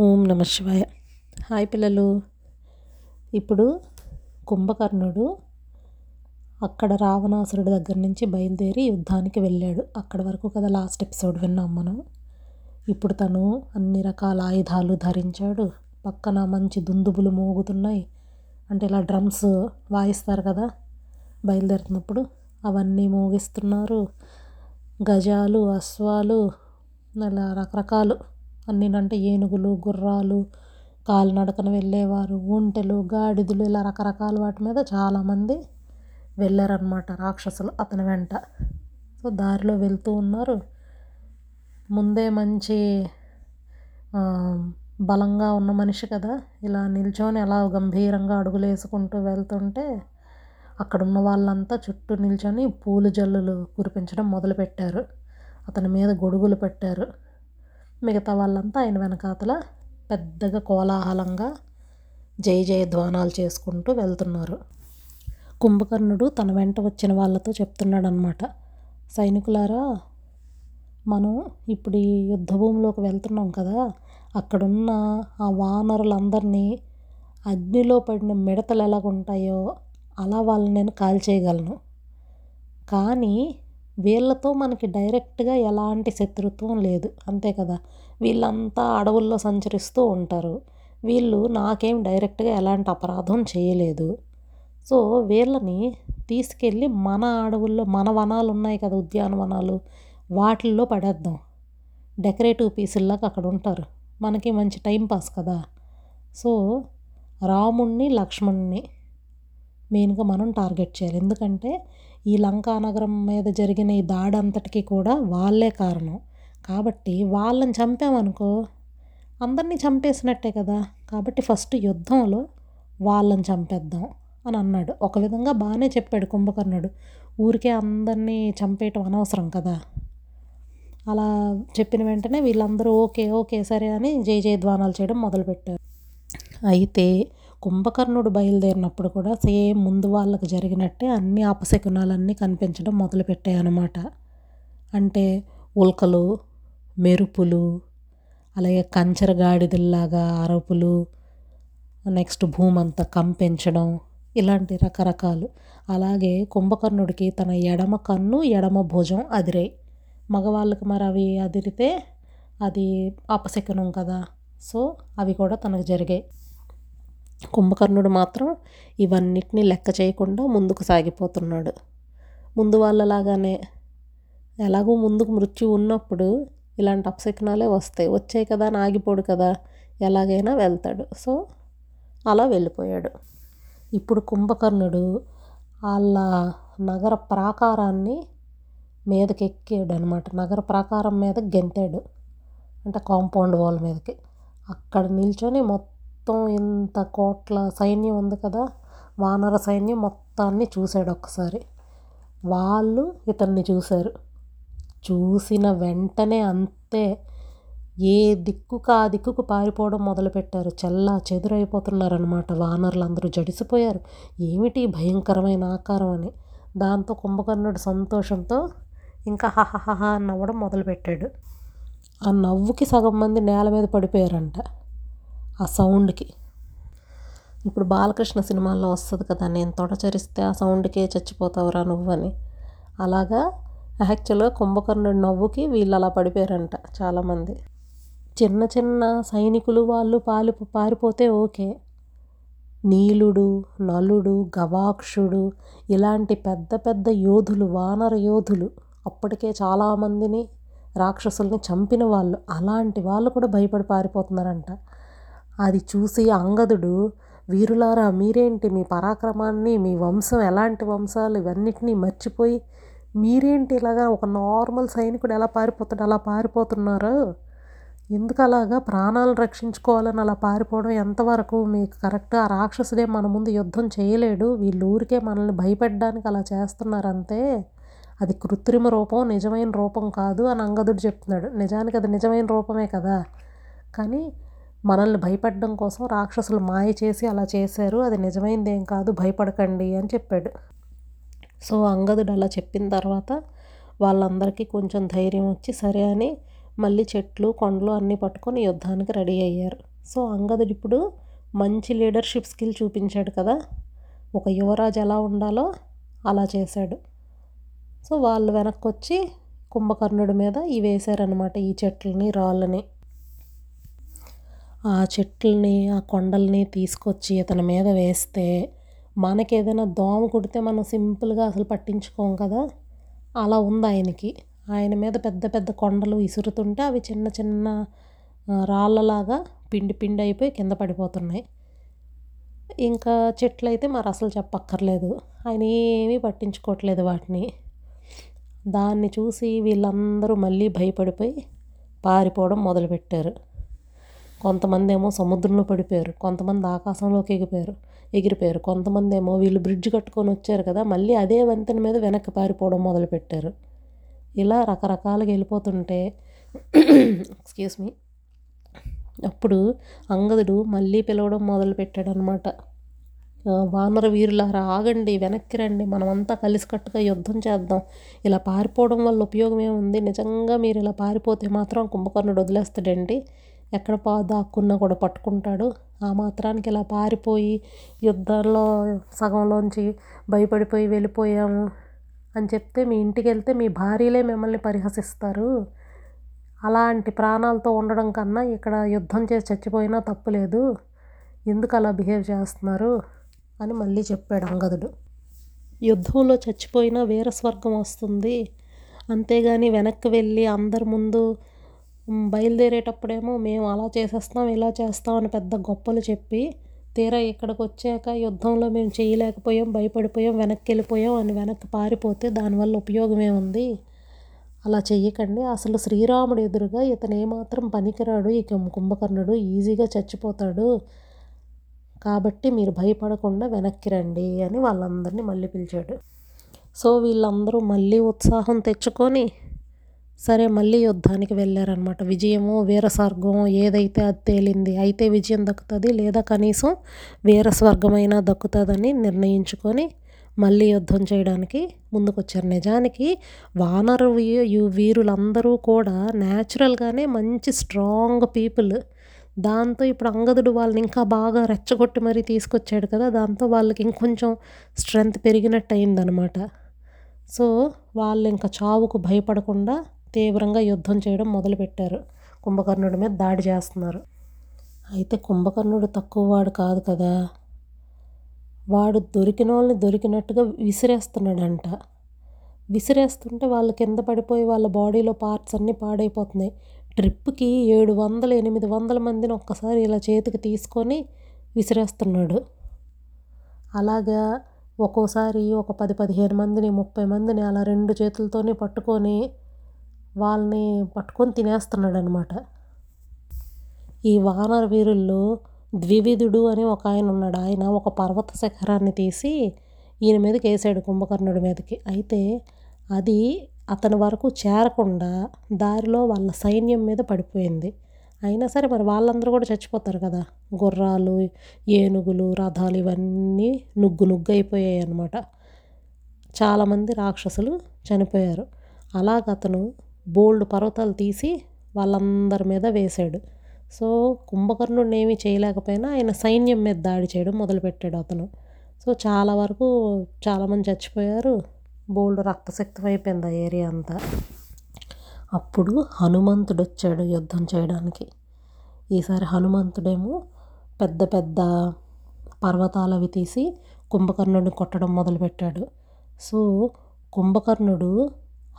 ఓం నమ శివాయ. హాయ్ పిల్లలు. ఇప్పుడు కుంభకర్ణుడు అక్కడ రావణాసురుడి దగ్గర నుంచి బయలుదేరి యుద్ధానికి వెళ్ళాడు. అక్కడ వరకు కదా లాస్ట్ ఎపిసోడ్ విన్నాం మనం. ఇప్పుడు తను అన్ని రకాల ఆయుధాలు ధరించాడు. పక్కన మంచి దుందుబులు మోగుతున్నాయి. అంటే ఇలా డ్రమ్స్ వాయిస్తారు కదా బయలుదేరుతున్నప్పుడు. అవన్నీ మోగిస్తున్నారు. గజాలు అశ్వాలు అలా రకరకాలు అన్నినంటే ఏనుగులు గుర్రాలు కాలినడకన వెళ్ళేవారు ఒంటెలు గాడిదలు ఇలా రకరకాల వాటి మీద చాలామంది వెళ్ళారనమాట రాక్షసులు అతని వెంట. సో దారిలో వెళ్తూ ఉన్నారు. ముందే మంచి బలంగా ఉన్న మనిషి కదా. ఇలా నిల్చొని అలా గంభీరంగా అడుగులు వేసుకుంటూ వెళ్తుంటే అక్కడ ఉన్న వాళ్ళంతా చుట్టూ నిల్చొని పూలు జల్లులు కురిపించడం మొదలుపెట్టారు. అతని మీద గొడుగులు పెట్టారు. మిగతా వాళ్ళంతా ఆయన వెనకాతల పెద్దగా కోలాహలంగా జై జయ ధ్వానాలు చేసుకుంటూ వెళ్తున్నారు. కుంభకర్ణుడు తన వెంట వచ్చిన వాళ్ళతో చెప్తున్నాడనమాట సైనికులారా మనం ఇప్పుడు ఈ యుద్ధభూమిలోకి వెళ్తున్నాం కదా. అక్కడున్న ఆ వానరులందరినీ అగ్నిలో పడిన మిడతలు ఎలాగుంటాయో అలా వాళ్ళని నేను కాల్చేయగలను కానీ వీళ్ళతో మనకి డైరెక్ట్గా ఎలాంటి శత్రుత్వం లేదు. అంతే కదా? వీళ్ళంతా అడవుల్లో సంచరిస్తూ ఉంటారు. వీళ్ళు నాకేం డైరెక్ట్గా ఎలాంటి అపరాధం చేయలేదు. సో వీళ్ళని తీసుకెళ్ళి మన అడవుల్లో మన వనాలు ఉన్నాయి కదా ఉద్యానవనాలు వాటిల్లో పడేద్దాం. డెకరేటివ్ పీసుల్లాగా అక్కడ ఉంటారు. మనకి మంచి టైం పాస్ కదా? సో రాముణ్ణి లక్ష్మణ్ణి మెయిన్గా మనం టార్గెట్ చేయాలి. ఎందుకంటే ఈ లంకా నగరం మీద జరిగిన ఈ దాడి అంతటికీ కూడా వాళ్ళే కారణం. కాబట్టి వాళ్ళని చంపామనుకో అందరినీ చంపేసినట్టే కదా. కాబట్టి ఫస్ట్ యుద్ధంలో వాళ్ళని చంపేద్దాం అని అన్నాడు. ఒక విధంగా బాగానే చెప్పాడు కుంభకర్ణుడు. ఊరికే అందరినీ చంపేయటం అనవసరం కదా. అలా చెప్పిన వెంటనే వీళ్ళందరూ ఓకే ఓకే సరే అని జై జయధ్వానాలు చేయడం మొదలుపెట్టారు. అయితే కుంభకర్ణుడు బయలుదేరినప్పుడు కూడా సేమ్ ముందు వాళ్ళకి జరిగినట్టే అన్ని అపశకునాలన్నీ కనిపించడం మొదలుపెట్టాయి అన్నమాట. అంటే ఉల్కలు మెరుపులు అలాగే కంచర గాడిదల్లాగా అరుపులు నెక్స్ట్ భూమంతా కంపించడం ఇలాంటి రకరకాలు. అలాగే కుంభకర్ణుడికి తన ఎడమ కన్ను ఎడమ భుజం అదిరాయి మగవాళ్ళకి మరి అవి అదిరితే అది అపశకునం కదా. సో అవి కూడా తనకు జరిగాయి. కుంభకర్ణుడు మాత్రం ఇవన్నిటిని లెక్క చేయకుండా ముందుకు సాగిపోతున్నాడు. ముందు వాళ్ళలాగానే ఎలాగో ముందుకు మృత్యు ఉన్నప్పుడు ఇలాంటి అపశకునాలే వస్తాయి. వచ్చాయి కదా అని ఆగిపోడు కదా ఎలాగైనా వెళ్తాడు. సో అలా వెళ్ళిపోయాడు. ఇప్పుడు కుంభకర్ణుడు వాళ్ళ నగర ప్రాకారాన్ని మీదకి ఎక్కాడు అనమాట నగర ప్రాకారం మీద గెంతాడు. అంటే కాంపౌండ్ వాల్ మీదకి. అక్కడ నిల్చొని మొత్తం మొత్తం ఇంత కోట్ల సైన్యం ఉంది కదా వానర సైన్యం మొత్తాన్ని చూశాడు ఒక్కసారి. వాళ్ళు ఇతన్ని చూశారు. చూసిన వెంటనే అంతే ఏ దిక్కుకు ఆ దిక్కుకు పారిపోవడం మొదలుపెట్టారు. చల్లా చెదురైపోతున్నారనమాట వానరులు అందరూ జడిసిపోయారు. ఏమిటి భయంకరమైన ఆకారం అని. దాంతో కుంభకర్ణుడు సంతోషంతో ఇంకా హహహహ నవ్వడం మొదలుపెట్టాడు. ఆ నవ్వుకి సగం మంది నేల మీద పడిపోయారంట. ఆ సౌండ్కి. ఇప్పుడు బాలకృష్ణ సినిమాల్లో వస్తుంది కదా నేను తొడచరిస్తే ఆ సౌండ్కే చచ్చిపోతావురా నువ్వని అలాగా యాక్చువల్గా కుంభకర్ణుడి నవ్వుకి వీళ్ళు అలా పడిపోయారంట చాలామంది. చిన్న చిన్న సైనికులు వాళ్ళు పాలి పారిపోతే ఓకే. నీలుడు నలుడు గవాక్షుడు ఇలాంటి పెద్ద పెద్ద యోధులు వానర యోధులు అప్పటికే చాలామందిని రాక్షసుల్ని చంపిన వాళ్ళు అలాంటి వాళ్ళు కూడా భయపడి పారిపోతున్నారంట. అది చూసి అంగదుడు వీరులారా మీరేంటి మీ పరాక్రమాన్ని మీ వంశం ఎలాంటి వంశాలు ఇవన్నిటినీ మర్చిపోయి మీరేంటి ఇలాగా ఒక నార్మల్ సైనికుడు ఎలా పారిపోతాడు అలా పారిపోతున్నారు? ఎందుకు అలాగా ప్రాణాలను రక్షించుకోవాలని అలా పారిపోవడం ఎంతవరకు మీకు కరెక్ట్? ఆ రాక్షసుడే మన ముందు యుద్ధం చేయలేడు వీళ్ళు ఊరికే మనల్ని భయపెట్టడానికి అలా చేస్తున్నారు అంతే అది కృత్రిమ రూపం నిజమైన రూపం కాదు అని అంగదుడు చెప్తున్నాడు. నిజానికి అది నిజమైన రూపమే కదా? కానీ మనల్ని భయపెట్టడం కోసం రాక్షసులు మాయ చేసి అలా చేశారు. అది నిజమైందేం ఏం కాదు భయపడకండి అని చెప్పాడు. సో అంగదుడు అలా చెప్పిన తర్వాత వాళ్ళందరికీ కొంచెం ధైర్యం వచ్చి సరే అని మళ్ళీ చెట్లు కొండలు అన్నీ పట్టుకొని యుద్ధానికి రెడీ అయ్యారు. సో అంగదుడు ఇప్పుడు మంచి లీడర్షిప్ స్కిల్ చూపించాడు కదా. ఒక యువరాజు ఎలా ఉండాలో అలా చేశాడు. సో వాళ్ళు వెనక్కి వచ్చి కుంభకర్ణుడి మీద ఇవి వేశారనమాట ఈ చెట్లని రాళ్ళని. ఆ చెట్లని ఆ కొండల్ని తీసుకొచ్చి ఇతని మీద వేస్తే మనకి ఏదైనా దోమ కుడితే మనం సింపుల్గా అసలు పట్టించుకోం కదా? అలా ఉంది ఆయనకి. ఆయన మీద పెద్ద పెద్ద కొండలు విసురుతుంటే అవి చిన్న చిన్న రాళ్ళలాగా పిండి పిండి అయిపోయి కింద పడిపోతున్నాయి. ఇంకా చెట్లు అయితే మరి అసలు చెప్పక్కర్లేదు. ఆయన ఏమీ పట్టించుకోవట్లేదు వాటిని. దాన్ని చూసి వీళ్ళందరూ మళ్ళీ భయపడిపోయి పారిపోవడం మొదలుపెట్టారు. కొంతమంది ఏమో సముద్రంలో పడిపోయారు కొంతమంది ఆకాశంలోకి ఎగిపోయారు ఎగిరిపోయారు కొంతమంది ఏమో వీళ్ళు బ్రిడ్జ్ కట్టుకొని వచ్చారు కదా మళ్ళీ అదే వంతెన మీద వెనక్కి పారిపోవడం మొదలుపెట్టారు. ఇలా రకరకాలుగా వెళ్ళిపోతుంటే ఎక్స్క్యూస్ మీ అప్పుడు అంగదుడు మళ్ళీ పిలవడం మొదలుపెట్టాడు అనమాట వానర వీరులారా ఆగండి వెనక్కి రండి మనమంతా కలిసికట్టుగా యుద్ధం చేద్దాం. ఇలా పారిపోవడం వల్ల ఉపయోగం ఏముంది? నిజంగా మీరు ఇలా పారిపోతే మాత్రం కుంభకర్ణుడు వదిలేస్తాడండి. ఎక్కడ పా దాక్కున్నా కూడా పట్టుకుంటాడు. ఆ మాత్రానికి ఇలా పారిపోయి యుద్ధంలో సగంలోంచి భయపడిపోయి వెళ్ళిపోయాము అని చెప్తే మీ ఇంటికి వెళ్తే మీ భార్యలే మిమ్మల్ని పరిహసిస్తారు. అలాంటి ప్రాణాలతో ఉండడం కన్నా ఇక్కడ యుద్ధం చేసి చచ్చిపోయినా తప్పులేదు ఎందుకు అలా బిహేవ్ చేస్తున్నారు? అని మళ్ళీ చెప్పాడు అంగదుడు. యుద్ధంలో చచ్చిపోయినా వీర స్వర్గం వస్తుంది. అంతేగాని వెనక్కి వెళ్ళి అందరి ముందు బయలుదేరేటప్పుడేమో మేము అలా చేసేస్తాం ఇలా చేస్తాం అని పెద్ద గొప్పలు చెప్పి తీరా ఇక్కడికి వచ్చాక యుద్ధంలో మేము చేయలేకపోయాం భయపడిపోయాం వెనక్కి వెళ్ళిపోయాం అని వెనక్కి పారిపోతే దానివల్ల ఉపయోగమే ఉంది అలా చెయ్యకండి. అసలు శ్రీరాముడు ఎదురుగా ఇతను ఏమాత్రం పనికిరాడు ఈ కుంభకర్ణుడు ఈజీగా చచ్చిపోతాడు. కాబట్టి మీరు భయపడకుండా వెనక్కి రండి అని వాళ్ళందరినీ మళ్ళీ పిలిచాడు. సో వీళ్ళందరూ మళ్ళీ ఉత్సాహం తెచ్చుకొని సరే మళ్ళీ యుద్ధానికి వెళ్ళారనమాట విజయము వీరస్వర్గం ఏదైతే అది తేలింది అయితే విజయం దక్కుతుంది లేదా కనీసం వీరస్వర్గమైనా దక్కుతుందని నిర్ణయించుకొని మళ్ళీ యుద్ధం చేయడానికి ముందుకొచ్చారు. నిజానికి వానరు వీరులందరూ కూడా న్యాచురల్గానే మంచి స్ట్రాంగ్ పీపుల్. దాంతో ఇప్పుడు అంగదుడు వాళ్ళని ఇంకా బాగా రెచ్చగొట్టి మరీ తీసుకొచ్చాడు కదా దాంతో వాళ్ళకి ఇంకొంచెం స్ట్రెంగ్త్ పెరిగినట్టు అయిందనమాట సో వాళ్ళు ఇంకా చావుకు భయపడకుండా తీవ్రంగా యుద్ధం చేయడం మొదలుపెట్టారు. కుంభకర్ణుడి మీద దాడి చేస్తున్నారు. అయితే కుంభకర్ణుడు తక్కువ వాడు కాదు కదా. వాడు దొరికిన వాళ్ళని దొరికినట్టుగా విసిరేస్తున్నాడంట. విసిరేస్తుంటే వాళ్ళు కింద పడిపోయి వాళ్ళ బాడీలో పార్ట్స్ అన్నీ పాడైపోతున్నాయి. ట్రిప్కి ఏడు వందల ఎనిమిది వందల మందిని ఒక్కసారి ఇలా చేతికి తీసుకొని విసిరేస్తున్నాడు. అలాగా ఒక్కోసారి ఒక పది పదిహేను మందిని ముప్పై మందిని అలా రెండు చేతులతోనే పట్టుకొని వాళ్ళని పట్టుకొని తినేస్తున్నాడు అనమాట ఈ వానర వీరుల్లో ద్వివిధుడు అని ఒక ఆయన ఉన్నాడు. ఆయన ఒక పర్వత శిఖరాన్ని తీసి ఈయన మీదకి వేసాడు కుంభకర్ణుడి మీదకి. అయితే అది అతని వరకు చేరకుండా దారిలో వాళ్ళ సైన్యం మీద పడిపోయింది. అయినా సరే మరి వాళ్ళందరూ కూడా చచ్చిపోతారు కదా. గుర్రాలు ఏనుగులు రథాలు ఇవన్నీ నుగ్గు నుగ్గు అయిపోయాయి అన్నమాట. చాలామంది రాక్షసులు చనిపోయారు. అలాగ అతను బోల్డ్ పర్వతాలు తీసి వాళ్ళందరి మీద వేశాడు. సో కుంభకర్ణుడిని ఏమీ చేయలేకపోయినా ఆయన సైన్యం మీద దాడి చేయడం మొదలుపెట్టాడు అతను. సో చాలా వరకు చాలామంది చచ్చిపోయారు. బోల్డ్ రక్తశక్తం అయిపోయింది ఆ ఏరియా అంతా. అప్పుడు హనుమంతుడు వచ్చాడు యుద్ధం చేయడానికి. ఈసారి హనుమంతుడేమో పెద్ద పెద్ద పర్వతాలు అవి తీసి కుంభకర్ణుడిని కొట్టడం మొదలుపెట్టాడు. సో కుంభకర్ణుడు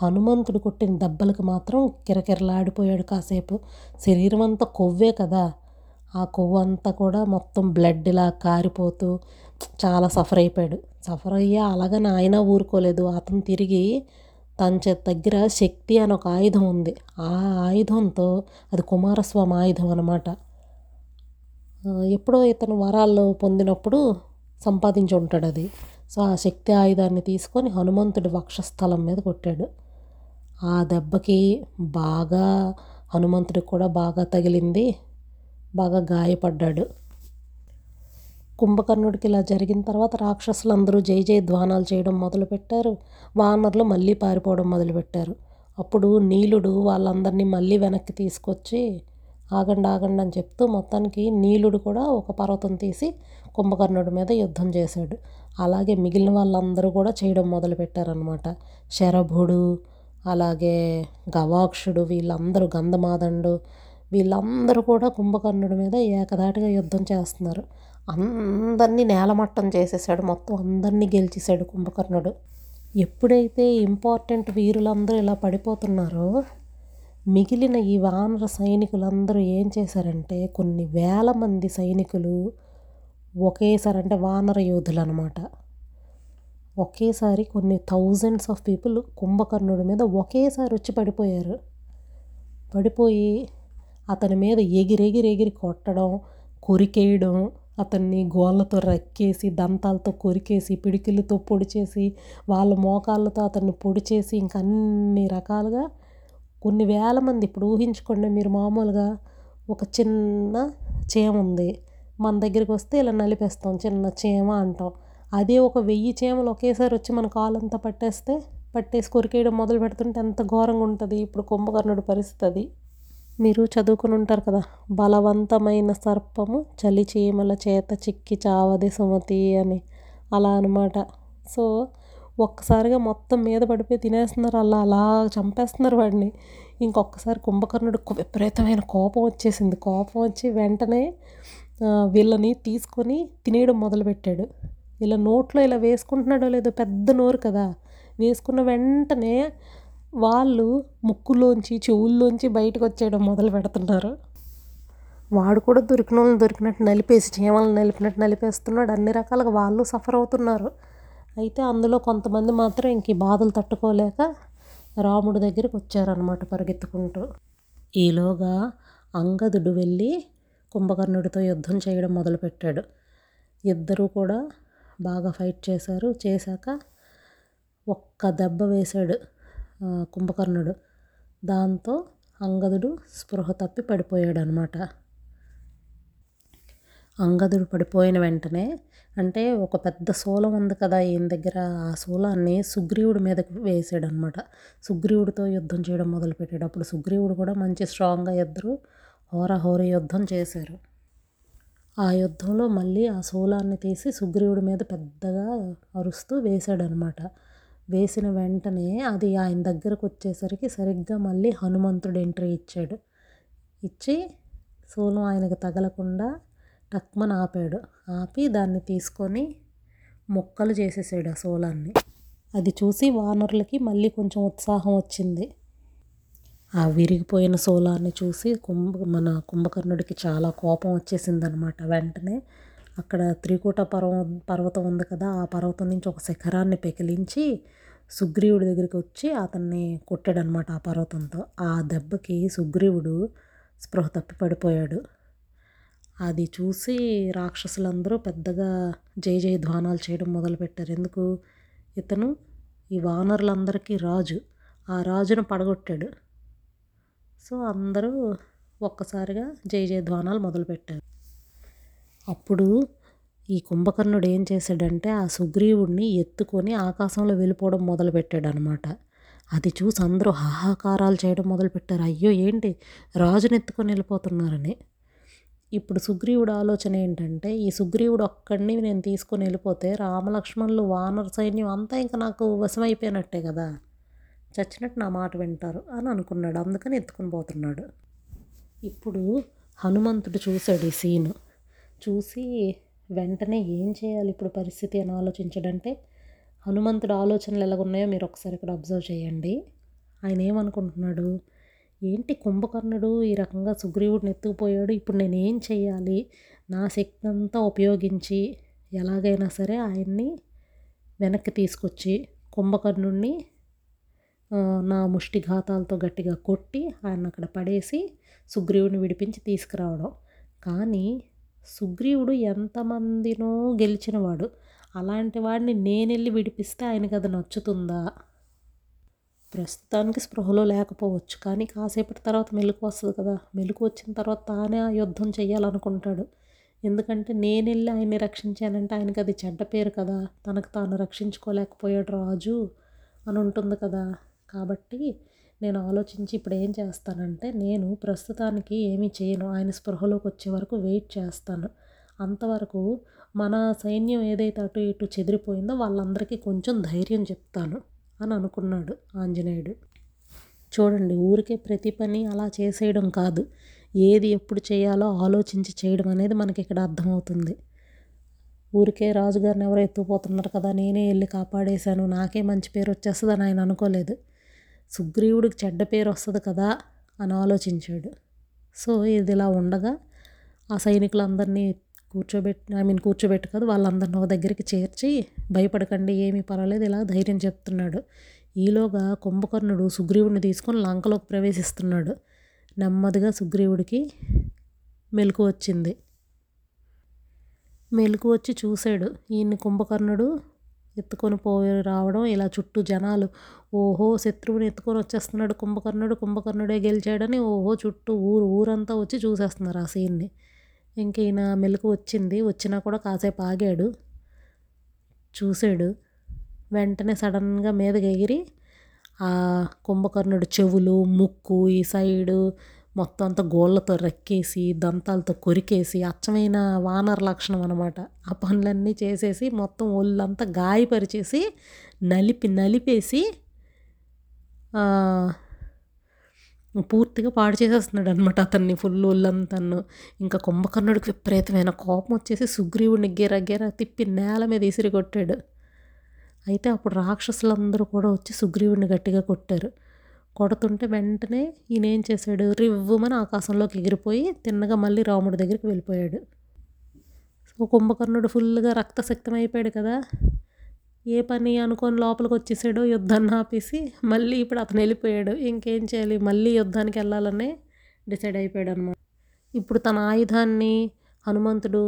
హనుమంతుడు కొట్టిన దెబ్బలకు మాత్రం కిరకిరలాడిపోయాడు కాసేపు. శరీరం అంతా కొవ్వే కదా. ఆ కొవ్వు అంతా కూడా మొత్తం బ్లడ్ ఇలా కారిపోతూ చాలా సఫర్ అయిపోయాడు. సఫర్ అయ్యా అలాగని ఆయన ఊరుకోలేదు. అతను తిరిగి తన చే దగ్గర శక్తి అని ఒక ఆయుధం ఉంది. ఆ ఆయుధంతో అది కుమారస్వామి ఆయుధం అనమాట ఎప్పుడో ఇతను వరాలు పొందినప్పుడు సంపాదించి ఉంటాడు అది. సో ఆ శక్తి ఆయుధాన్ని తీసుకొని హనుమంతుడి వక్షస్థలం మీద కొట్టాడు. ఆ దెబ్బకి బాగా హనుమంతుడికి కూడా బాగా తగిలింది బాగా గాయపడ్డాడు. కుంభకర్ణుడికి ఇలా జరిగిన తర్వాత రాక్షసులందరూ జై జయ ధ్వానాలు చేయడం మొదలుపెట్టారు. వానరులు మళ్ళీ పారిపోవడం మొదలుపెట్టారు. అప్పుడు నీలుడు వాళ్ళందరినీ మళ్ళీ వెనక్కి తీసుకొచ్చి ఆగండి ఆగండి అని చెప్తూ మొత్తానికి నీలుడు కూడా ఒక పర్వతం తీసి కుంభకర్ణుడి మీద యుద్ధం చేశాడు. అలాగే మిగిలిన వాళ్ళందరూ కూడా చేయడం మొదలుపెట్టారనమాట శరభుడు అలాగే గవాక్షుడు వీళ్ళందరూ గంధమాదండు వీళ్ళందరూ కూడా కుంభకర్ణుడి మీద ఏకధాటిగా యుద్ధం చేస్తున్నారు. అందరినీ నేలమట్టం చేసేసాడు. మొత్తం అందరినీ గెలిచేశాడు కుంభకర్ణుడు. ఎప్పుడైతే ఇంపార్టెంట్ వీరులందరూ ఇలా పడిపోతున్నారో మిగిలిన ఈ వానర సైనికులందరూ ఏం చేశారంటే కొన్ని వేల మంది సైనికులు ఒకేసారి అంటే వానర యోధులు అనమాట ఒకేసారి కొన్ని థౌజండ్స్ ఆఫ్ పీపుల్ కుంభకర్ణుడి మీద ఒకేసారి వచ్చి పడిపోయారు. పడిపోయి అతని మీద ఎగిరెగిరి ఎగిరి కొట్టడం కొరికేయడం అతన్ని గోళ్ళతో రక్కేసి దంతాలతో కొరికేసి పిడికిలతో పొడి చేసి వాళ్ళ మోకాళ్ళతో అతన్ని పొడి చేసి అన్ని రకాలుగా కొన్ని వేల మంది ఇప్పుడు ఊహించుకోండి మీరు మామూలుగా ఒక చిన్న చీమ ఉంది. మన దగ్గరికి వస్తే ఇలా నలిపేస్తాం చిన్న చీమ అంటాం. అదే ఒక వెయ్యి చీమలు ఒకేసారి వచ్చి మన కాలంతా పట్టేస్తే పట్టేసి కొరికేయడం మొదలు పెడుతుంటే ఎంత ఘోరంగా ఉంటుంది. ఇప్పుడు కుంభకర్ణుడి పరిస్థితి అది మీరు చదువుకుని ఉంటారు కదా బలవంతమైన సర్పము చలి చీమల చేత చిక్కి చావది సుమతి అని. అలా అనమాట సో ఒక్కసారిగా మొత్తం మీద పడిపోయి తినేస్తున్నారు అలా అలా చంపేస్తున్నారు వాడిని. ఇంకొకసారి కుంభకర్ణుడు విపరీతమైన కోపం వచ్చేసింది. కోపం వచ్చి వెంటనే వీళ్ళని తీసుకొని తినేయడం మొదలుపెట్టాడు. ఇలా నోట్లో ఇలా వేసుకుంటున్నాడో లేదో పెద్ద నోరు కదా. వేసుకున్న వెంటనే వాళ్ళు ముక్కులోంచి చెవుల్లోంచి బయటకు వచ్చేయడం మొదలు పెడుతున్నారు. వాడు కూడా దొరికిన వాళ్ళని దొరికినట్టు నలిపేసి చీమలను నలిపినట్టు నలిపేస్తున్నాడు. అన్ని రకాలుగా వాళ్ళు సఫర్ అవుతున్నారు. అయితే అందులో కొంతమంది మాత్రం ఇంక బాధలు తట్టుకోలేక రాముడి దగ్గరికి వచ్చారనమాట పరిగెత్తుకుంటూ. ఈలోగా అంగదుడు వెళ్ళి కుంభకర్ణుడితో యుద్ధం చేయడం మొదలుపెట్టాడు. ఇద్దరూ కూడా బాగా ఫైట్ చేశారు. చేశాక ఒక్క దెబ్బ వేశాడు కుంభకర్ణుడు. దాంతో అంగదుడు స్పృహ తప్పి పడిపోయాడు అనమాట అంగదుడు పడిపోయిన వెంటనే అంటే ఒక పెద్ద శూలం ఉంది కదా ఈయన దగ్గర ఆ శూలాన్ని సుగ్రీవుడి మీదకి వేసాడు అనమాట సుగ్రీవుడితో యుద్ధం చేయడం మొదలుపెట్టాడు. అప్పుడు సుగ్రీవుడు కూడా మంచి స్ట్రాంగ్గా ఇద్దరు హోరాహోరీ యుద్ధం చేశారు. ఆ యుద్ధంలో మళ్ళీ ఆ శూలాన్ని తీసి సుగ్రీవుడి మీద పెద్దగా అరుస్తూ వేశాడనమాట. వేసిన వెంటనే అది ఆయన దగ్గరకు వచ్చేసరికి సరిగ్గా మళ్ళీ హనుమంతుడు ఎంట్రీ ఇచ్చాడు. ఇచ్చి శూలం ఆయనకు తగలకుండా టక్మన్ ఆపాడు. ఆపి దాన్ని తీసుకొని మొక్కలు చేసేసాడు ఆ శూలాన్ని అది చూసి వానరులకి మళ్ళీ కొంచెం ఉత్సాహం వచ్చింది. ఆ విరిగిపోయిన సోలార్ని చూసి కుంభ మన కుంభకర్ణుడికి చాలా కోపం వచ్చేసింది అనమాట వెంటనే అక్కడ త్రికూట పర్వం పర్వతం ఉంది కదా ఆ పర్వతం నుంచి ఒక శిఖరాన్ని పెకిలించి సుగ్రీవుడి దగ్గరికి వచ్చి అతన్ని కొట్టాడనమాట ఆ పర్వతంతో. ఆ దెబ్బకి సుగ్రీవుడు స్పృహ తప్పి పడిపోయాడు. అది చూసి రాక్షసులందరూ పెద్దగా జయ జయ ధ్వానాలు చేయడం మొదలుపెట్టారు. ఎందుకు? ఇతను ఈ వానరులందరికీ రాజు. ఆ రాజును పడగొట్టాడు. సో అందరూ ఒక్కసారిగా జయ జయధ్వానాలు మొదలుపెట్టారు. అప్పుడు ఈ కుంభకర్ణుడు ఏం చేశాడంటే ఆ సుగ్రీవుడిని ఎత్తుకొని ఆకాశంలో వెళ్ళిపోవడం మొదలుపెట్టాడు అనమాట అది చూసి అందరూ హాహాకారాలు చేయడం మొదలుపెట్టారు. అయ్యో ఏంటి? రాజుని ఎత్తుకొని వెళ్ళిపోతున్నారని. ఇప్పుడు సుగ్రీవుడు ఆలోచన ఏంటంటే ఈ సుగ్రీవుడు ఒక్కడిని నేను తీసుకొని వెళ్ళిపోతే రామలక్ష్మణులు వానర సైన్యం అంతా ఇంకా నాకు వశమైపోయినట్టే కదా. చచ్చినట్టు నా మాట వింటారు అని అనుకున్నాడు. అందుకని ఎత్తుకొని పోతున్నాడు. ఇప్పుడు హనుమంతుడు చూశాడు ఈ సీను. చూసి వెంటనే ఏం చేయాలి ఇప్పుడు పరిస్థితి అని ఆలోచించడంటే హనుమంతుడు ఆలోచనలు ఎలాగున్నాయో మీరు ఒకసారి ఇక్కడ అబ్జర్వ్ చేయండి. ఆయన ఏమనుకుంటున్నాడు? ఏంటి కుంభకర్ణుడు ఈ రకంగా సుగ్రీవుడిని ఎత్తుకుపోయాడు? ఇప్పుడు నేను ఏం చేయాలి? నా శక్తి అంతా ఉపయోగించి ఎలాగైనా సరే ఆయన్ని వెనక్కి తీసుకొచ్చి కుంభకర్ణుడిని నా ముష్టిఘాతాలతో గట్టిగా కొట్టి ఆయన అక్కడ పడేసి సుగ్రీవుని విడిపించి తీసుకురావడం. కానీ సుగ్రీవుడు ఎంతమందినో గెలిచినవాడు. అలాంటి వాడిని నేను వెళ్ళి విడిపిస్తే ఆయనకి అది నచ్చుతుందా? ప్రస్తుతానికి స్పృహలో లేకపోవచ్చు. కానీ కాసేపటి తర్వాత మెలకు వస్తుంది కదా. మెలకు వచ్చిన తర్వాత తానే ఆ యుద్ధం చేయాలనుకుంటాడు ఎందుకంటే నేను వెళ్ళి ఆయన్ని రక్షించానంటే ఆయనకి అది చెడ్డ పేరు కదా. తనకు తాను రక్షించుకోలేకపోయాడు రాజు అని ఉంటుంది కదా. కాబట్టి నేను ఆలోచించి ఇప్పుడు ఏం చేస్తానంటే నేను ప్రస్తుతానికి ఏమీ చేయను. ఆయన స్పృహలోకి వచ్చే వరకు వెయిట్ చేస్తాను. అంతవరకు మన సైన్యం ఏదైతే అటు ఇటు చెదిరిపోయిందో వాళ్ళందరికీ కొంచెం ధైర్యం చెప్తాను అని అనుకున్నాడు ఆంజనేయుడు. చూడండి ఊరికే ప్రతి పని అలా చేసేయడం కాదు. ఏది ఎప్పుడు చేయాలో ఆలోచించి చేయడం అనేది మనకి ఇక్కడ అర్థమవుతుంది. ఊరికే రాజుగారిని ఎవరో ఎత్తుకుపోతున్నారు కదా నేనే వెళ్ళి కాపాడేశాను నాకే మంచి పేరు వచ్చేస్తుందని ఆయన అనుకోలేదు. సుగ్రీవుడికి చెడ్డ పేరు వస్తుంది కదా అని ఆలోచించాడు. సో ఇది ఇలా ఉండగా ఆ సైనికులందరినీ కూర్చోబెట్టి ఐ మీన్ కూర్చోబెట్టు కదా వాళ్ళందరిని ఒక దగ్గరికి చేర్చి భయపడకండి ఏమీ పర్వాలేదు ఇలా ధైర్యం చెప్తున్నాడు. ఈలోగా కుంభకర్ణుడు సుగ్రీవుడిని తీసుకొని లంకలోకి ప్రవేశిస్తున్నాడు. నెమ్మదిగా సుగ్రీవుడికి మెలకు వచ్చింది. మెలకు వచ్చి చూశాడు. ఈయన్ని కుంభకర్ణుడు ఎత్తుకొని పోయి రావడం ఇలా చుట్టూ జనాలు ఓహో శత్రువుని ఎత్తుకొని వచ్చేస్తున్నాడు కుంభకర్ణుడు కుంభకర్ణుడే గెలిచాడని ఓహో చుట్టూ ఊరు ఊరంతా వచ్చి చూసేస్తున్నారు ఆ సీన్ని. ఇంక ఈయన మెలకు వచ్చింది వచ్చినా కూడా కాసేపు ఆగాడు చూశాడు. వెంటనే సడన్గా మీదకి ఎగిరి ఆ కుంభకర్ణుడు చెవులు ముక్కు ఈ సైడు మొత్తం అంతా గోళ్ళతో రెక్కేసి దంతాలతో కొరికేసి అచ్చమైన వానర లక్షణం అనమాట ఆ పనులన్నీ చేసేసి మొత్తం ఒళ్ళంతా గాయపరిచేసి నలిపి నలిపేసి పూర్తిగా పాడు చేసేస్తున్నాడు అనమాట అతన్ని. ఫుల్ ఒళ్ళంతను. ఇంకా కుంభకర్ణుడికి విపరీతమైన కోపం వచ్చేసి సుగ్రీవుడిని గిర గిర తిప్పి నేల మీద ఇసిరి కొట్టాడు. అయితే అప్పుడు రాక్షసులందరూ కూడా వచ్చి సుగ్రీవుడిని గట్టిగా కొట్టారు. కొడుతుంటే వెంటనే ఈయన ఏం చేశాడు? రివ్వుమని ఆకాశంలోకి ఎగిరిపోయి తిన్నగా మళ్ళీ రాముడి దగ్గరికి వెళ్ళిపోయాడు. సో కుంభకర్ణుడు ఫుల్గా రక్తశక్తం అయిపోయాడు కదా. ఏ పని అనుకొని లోపలికి వచ్చేసాడో యుద్ధాన్ని ఆపేసి మళ్ళీ ఇప్పుడు అతను వెళ్ళిపోయాడు. ఇంకేం చేయాలి? మళ్ళీ యుద్ధానికి వెళ్ళాలని డిసైడ్ అయిపోయాడు అనమాట ఇప్పుడు తన ఆయుధాన్ని హనుమంతుడు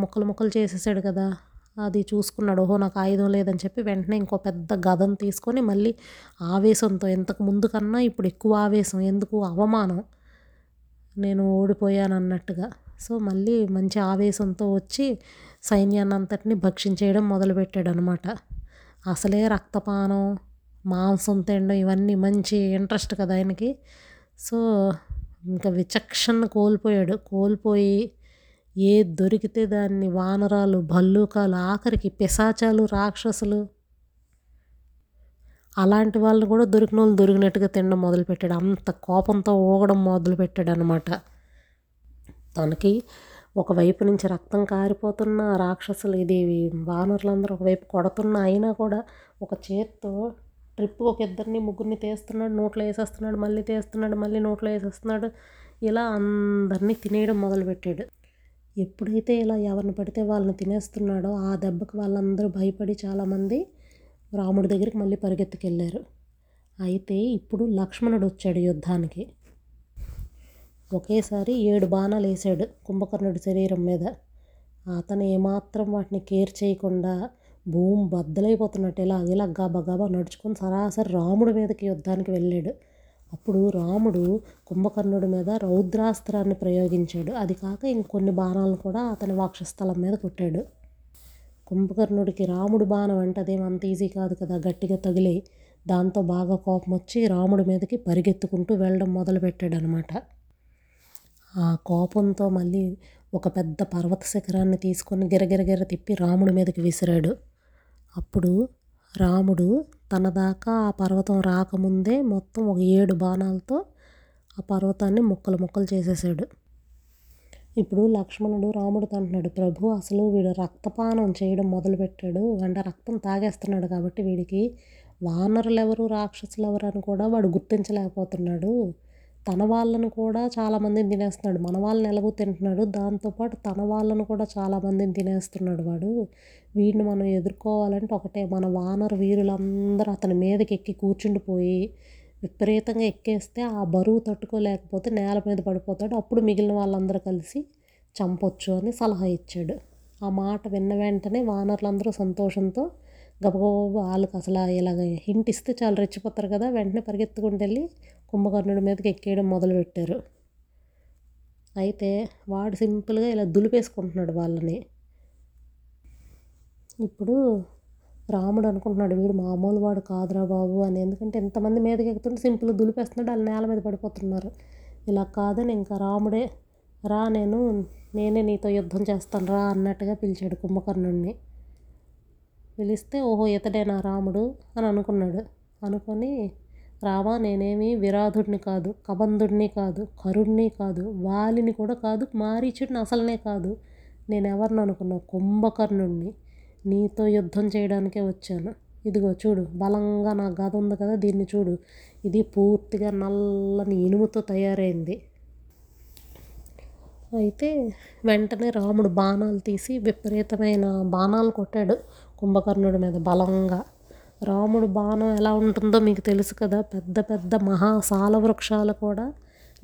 ముక్కలు ముక్కలు చేసేసాడు కదా. అది చూసుకున్నాడు ఓహో నాకు ఆయుధం లేదని చెప్పి వెంటనే ఇంకో పెద్ద గదం తీసుకొని మళ్ళీ ఆవేశంతో ఇంతకు ముందు కన్నా ఇప్పుడు ఎక్కువ ఆవేశం ఎందుకు అవమానం? నేను ఓడిపోయాను అన్నట్టుగా. సో మళ్ళీ మంచి ఆవేశంతో వచ్చి సైన్యాన్ని అంతటిని భక్షించేయడం మొదలుపెట్టాడు అనమాట అసలే రక్తపానం మాంసం తినడం ఇవన్నీ మంచి ఇంట్రెస్ట్ కదా ఆయనకి. సో ఇంకా విచక్షణ కోల్పోయాడు. కోల్పోయి ఏ దొరికితే దాన్ని వానరాలు భల్లూకాలు ఆఖరికి పిశాచాలు రాక్షసులు. అలాంటి వాళ్ళని కూడా దొరికిన వాళ్ళు దొరికినట్టుగా తినడం మొదలుపెట్టాడు. అంత కోపంతో ఊగడం మొదలుపెట్టాడు అనమాట తనకి ఒకవైపు నుంచి రక్తం కారిపోతున్న రాక్షసులు ఇది వానరులందరూ ఒకవైపు కొడుతున్న అయినా కూడా ఒక చేత్తో ట్రిప్ ఒక ఇద్దరిని ముగ్గురిని తీస్తున్నాడు నోట్లో వేసేస్తున్నాడు మళ్ళీ తీస్తున్నాడు మళ్ళీ నోట్లో వేసేస్తున్నాడు. ఇలా అందరినీ తినేయడం మొదలుపెట్టాడు. ఎప్పుడైతే ఇలా ఎవరిని పడితే వాళ్ళని తినేస్తున్నాడో ఆ దెబ్బకి వాళ్ళందరూ భయపడి చాలామంది రాముడి దగ్గరికి మళ్ళీ పరిగెత్తుకెళ్ళారు. అయితే ఇప్పుడు లక్ష్మణుడు వచ్చాడు యుద్ధానికి. ఒకేసారి ఏడు బాణాలు వేసాడు కుంభకర్ణుడి శరీరం మీద. అతను ఏమాత్రం వాటిని కేర్ చేయకుండా భూమి బద్దలైపోతున్నట్టు ఇలా ఇలా గబ గబా నడుచుకొని సరాసరి రాముడి మీదకి యుద్ధానికి వెళ్ళాడు. అప్పుడు రాముడు కుంభకర్ణుడి మీద రౌద్రాస్త్రాన్ని ప్రయోగించాడు. అది కాక ఇంకొన్ని బాణాలను కూడా అతని వక్షస్థలం మీద కొట్టాడు. కుంభకర్ణుడికి రాముడు బాణం అంటే అదేం అంత ఈజీ కాదు కదా గట్టిగా తగిలి దాంతో బాగా కోపం వచ్చి రాముడి మీదకి పరిగెత్తుకుంటూ వెళ్ళడం మొదలుపెట్టాడు అనమాట ఆ కోపంతో మళ్ళీ ఒక పెద్ద పర్వత శిఖరాన్ని తీసుకొని గిరగిరగిర తిప్పి రాముడి మీదకి విసిరాడు. అప్పుడు రాముడు తన దాకా ఆ పర్వతం రాకముందే మొత్తం ఒక ఏడు బాణాలతో ఆ పర్వతాన్ని ముక్కలు ముక్కలు చేసేసాడు. ఇప్పుడు లక్ష్మణుడు రాముడితో అంటున్నాడు ప్రభు అసలు వీడు రక్తపానం చేయడం మొదలుపెట్టాడు. అంటే రక్తం తాగేస్తున్నాడు కాబట్టి వీడికి వానరులు ఎవరు రాక్షసులు ఎవరు అని కూడా వాడు గుర్తించలేకపోతున్నాడు. తన వాళ్ళను కూడా చాలామందిని తినేస్తున్నాడు. మన వాళ్ళని ఎలాగో తింటున్నాడు. దాంతోపాటు తన వాళ్ళను కూడా చాలామందిని తినేస్తున్నాడు వాడు. వీడిని మనం ఎదుర్కోవాలంటే ఒకటే మన వానర వీరులందరూ అతని మీదకి ఎక్కి కూర్చుండిపోయి విపరీతంగా ఎక్కేస్తే ఆ బరువు తట్టుకోలేకపోతే నేల మీద పడిపోతాడు. అప్పుడు మిగిలిన వాళ్ళందరూ కలిసి చంపొచ్చు అని సలహా ఇచ్చాడు. ఆ మాట విన్న వెంటనే వానరులందరూ సంతోషంతో గబగబా వాళ్ళకి అసలు ఇలాగ హింట్ ఇస్తే చాలా రెచ్చిపోతారు కదా వెంటనే పరిగెత్తుకుంటూ వెళ్ళి కుంభకర్ణుడి మీదకి ఎక్కేయడం మొదలుపెట్టారు. అయితే వాడు సింపుల్గా ఇలా దులిపేసుకుంటున్నాడు వాళ్ళని. ఇప్పుడు రాముడు అనుకుంటున్నాడు వీడు మామూలు వాడు కాదురా బాబు అని. ఎందుకంటే ఎంతమంది మీదకి ఎక్కుతుంటే సింపుల్ దులిపేస్తున్నాడు వాళ్ళు నేల మీద పడిపోతున్నారు. ఇలా కాదని ఇంకా రాముడే రా నేను నేనే నీతో యుద్ధం చేస్తాను రా అన్నట్టుగా పిలిచాడు కుంభకర్ణుడిని పిలిస్తే ఓహో ఇతడేనా రాముడు? అని అనుకున్నాడు. అనుకొని రామా నేనేమి విరాధుడిని కాదు కబంధుడిని కాదు కరుణ్ణి కాదు వాలిని కూడా కాదు మారీచుడిని అసలనే కాదు. నేను ఎవరిని అనుకున్నా కుంభకర్ణుడిని నీతో యుద్ధం చేయడానికే వచ్చాను. ఇదిగో చూడు బలంగా నా గద ఉంది కదా దీన్ని చూడు. ఇది పూర్తిగా నల్లని ఇనుముతో తయారైంది. అయితే వెంటనే రాముడు బాణాలు తీసి విపరీతమైన బాణాలు కొట్టాడు కుంభకర్ణుడి మీద బలంగా. రాముడు బాణం ఎలా ఉంటుందో మీకు తెలుసు కదా పెద్ద పెద్ద మహా సాల వృక్షాలు కూడా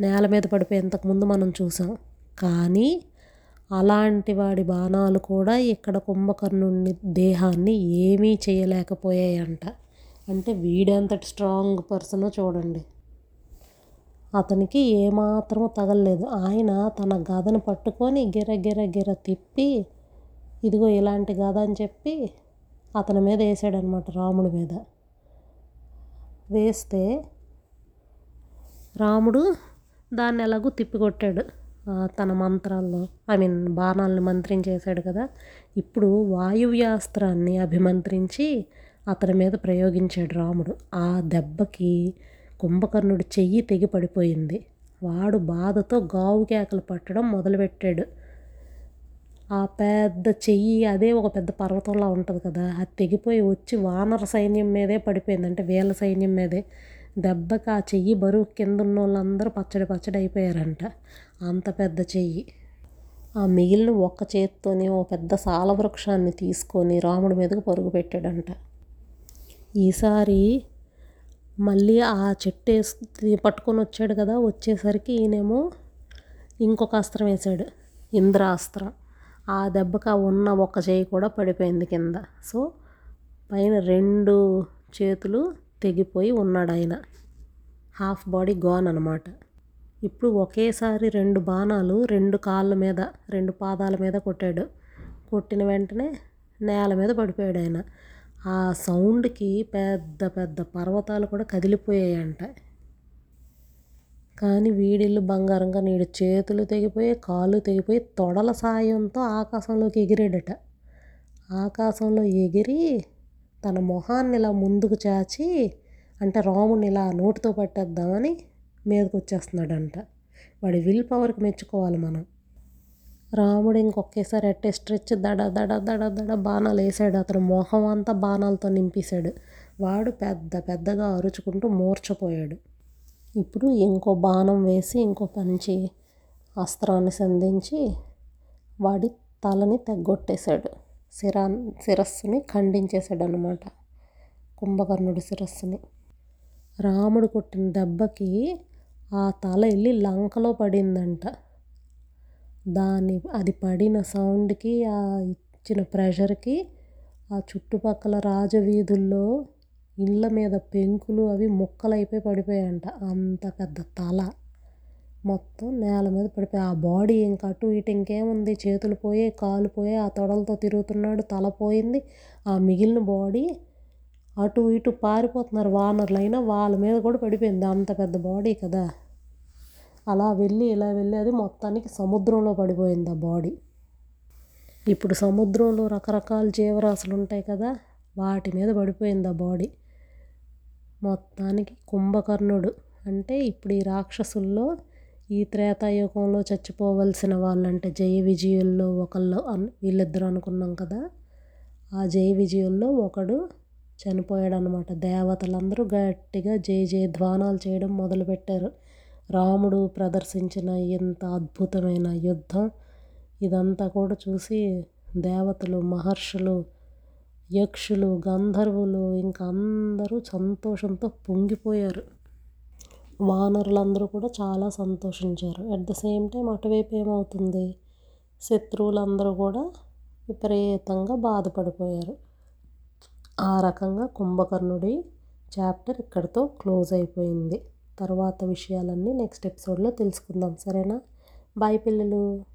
నేల మీద పడిపోయి ఇంతకుముందు మనం చూసాం. కానీ అలాంటి వాడి బాణాలు కూడా ఇక్కడ కుంభకర్ణుని దేహాన్ని ఏమీ చేయలేకపోయాయంట. అంటే వీడెంతటి స్ట్రాంగ్ పర్సనో చూడండి. అతనికి ఏమాత్రము తగలలేదు. ఆయన తన గదను పట్టుకొని గిర గిర గిర తిప్పి ఇదిగో ఇలాంటి గద అని చెప్పి అతని మీద వేసాడనమాట రాముడి మీద. వేస్తే రాముడు దాన్ని ఎలాగూ తిప్పికొట్టాడు. తన మంత్రాల్లో ఐ మీన్ బాణాలను మంత్రించేశాడు కదా. ఇప్పుడు వాయువ్యాస్త్రాన్ని అభిమంత్రించి అతని మీద ప్రయోగించాడు రాముడు. ఆ దెబ్బకి కుంభకర్ణుడి చెయ్యి తెగి పడిపోయింది. వాడు బాధతో గావు కేకలు పట్టడం మొదలుపెట్టాడు. ఆ పెద్ద చెయ్యి అదే ఒక పెద్ద పర్వతంలా ఉంటుంది కదా. అది తెగిపోయి వచ్చి వానర సైన్యం మీదే పడిపోయింది. అంటే వీళ్ళ సైన్యం మీదే. దెబ్బకి ఆ చెయ్యి బరువు కింద ఉన్న వాళ్ళందరూ పచ్చడి పచ్చడి అయిపోయారంట. అంత పెద్ద చెయ్యి. ఆ మిగిలిన ఒక్క చేత్తోనే ఓ పెద్ద సాల వృక్షాన్ని తీసుకొని రాముడి మీదకు పరుగు పెట్టాడంట. ఈసారి మళ్ళీ ఆ చెట్టు వేసి పట్టుకొని వచ్చాడు కదా వచ్చేసరికి ఈయనేమో ఇంకొక అస్త్రం వేశాడు ఇంద్రాస్త్రం. ఆ దెబ్బకి ఉన్న ఒక చేయి కూడా పడిపోయింది కింద. సో పైన రెండు చేతులు తెగిపోయి ఉన్నాడు ఆయన హాఫ్ బాడీ గాన్ అనమాట. ఇప్పుడు ఒకేసారి రెండు బాణాలు రెండు కాళ్ళ మీద రెండు పాదాల మీద కొట్టాడు. కొట్టిన వెంటనే నేల మీద పడిపోయాడు ఆయన ఆ సౌండ్కి పెద్ద పెద్ద పర్వతాలు కూడా కదిలిపోయాయంట. కానీ వీడిల్లు బంగారంగా నీడు చేతులు తెగిపోయి కాళ్ళు తెగిపోయి తొడల సాయంతో ఆకాశంలోకి ఎగిరాడట. ఆకాశంలో ఎగిరి తన మొహాన్ని ఇలా ముందుకు చాచి అంటే రాముని ఇలా నోటితో పట్టేద్దామని మీదకు వచ్చేస్తున్నాడంట వాడి విల్ పవర్కి మెచ్చుకోవాలి మనం. రాముడు ఇంకొకేసారి అట్టే స్ట్రెచ్ దడ దడ దడ దడ బాణాలు వేసాడు. అతను మొహం అంతా బాణాలతో నింపేశాడు. వాడు పెద్ద పెద్దగా అరుచుకుంటూ మూర్చపోయాడు ఇప్పుడు ఇంకో బాణం వేసి ఇంకో పంచి అస్త్రాన్ని సంధించి వాడి తలని తెగ్గొట్టేశాడు. శిరా శిరస్సుని ఖండించేశాడు అనమాట కుంభకర్ణుడి శిరస్సుని. రాముడు కొట్టిన దెబ్బకి ఆ తల వెళ్ళి లంకలో పడిందంట. దాని అది పడిన సౌండ్కి ఆ ఇచ్చిన ప్రెషర్కి ఆ చుట్టుపక్కల రాజవీధుల్లో ఇళ్ళ మీద పెంకులు అవి ముక్కలైపోయి పడిపోయాయంట. అంత పెద్ద తల. మొత్తం నేల మీద పడిపోయి ఆ బాడీ ఇంకా అటు ఇటు ఇంకేముంది? చేతులు పోయే కాలు పోయి ఆ తొడలతో తిరుగుతున్నాడు తల పోయింది. ఆ మిగిలిన బాడీ అటు ఇటు పారిపోతున్నారు. వానర్లైనా అయినా వాళ్ళ మీద కూడా పడిపోయింది. అంత పెద్ద బాడీ కదా. అలా వెళ్ళి ఇలా వెళ్ళి అది మొత్తానికి సముద్రంలో పడిపోయింది ఆ బాడీ ఇప్పుడు సముద్రంలో రకరకాల జీవరాశులు ఉంటాయి కదా వాటి మీద పడిపోయింది ఆ బాడీ మొత్తానికి కుంభకర్ణుడు అంటే ఇప్పుడు ఈ రాక్షసుల్లో ఈ త్రేతాయుగంలో చచ్చిపోవలసిన వాళ్ళంటే జయ విజయుల్లో ఒకళ్ళు అన్ వీళ్ళిద్దరు అనుకున్నాం కదా. ఆ జయ విజయుల్లో ఒకడు చనిపోయాడు అనమాట దేవతలందరూ గట్టిగా జయ జయ ధ్వానాలు చేయడం మొదలుపెట్టారు. రాముడు ప్రదర్శించిన ఇంత అద్భుతమైన యుద్ధం ఇదంతా కూడా చూసి దేవతలు మహర్షులు యక్షులు గంధర్వులు ఇంకా అందరూ సంతోషంతో పొంగిపోయారు. వానరులందరూ కూడా చాలా సంతోషించారు. అట్ ద సేమ్ టైం అటువైపు ఏమవుతుంది? శత్రువులందరూ కూడా విపరీతంగా బాధపడిపోయారు. ఆ రకంగా కుంభకర్ణుడి చాప్టర్ ఇక్కడితో క్లోజ్ అయిపోయింది. తర్వాత విషయాలన్నీ నెక్స్ట్ ఎపిసోడ్లో తెలుసుకుందాం. సరేనా? బాయ్ పిల్లలు.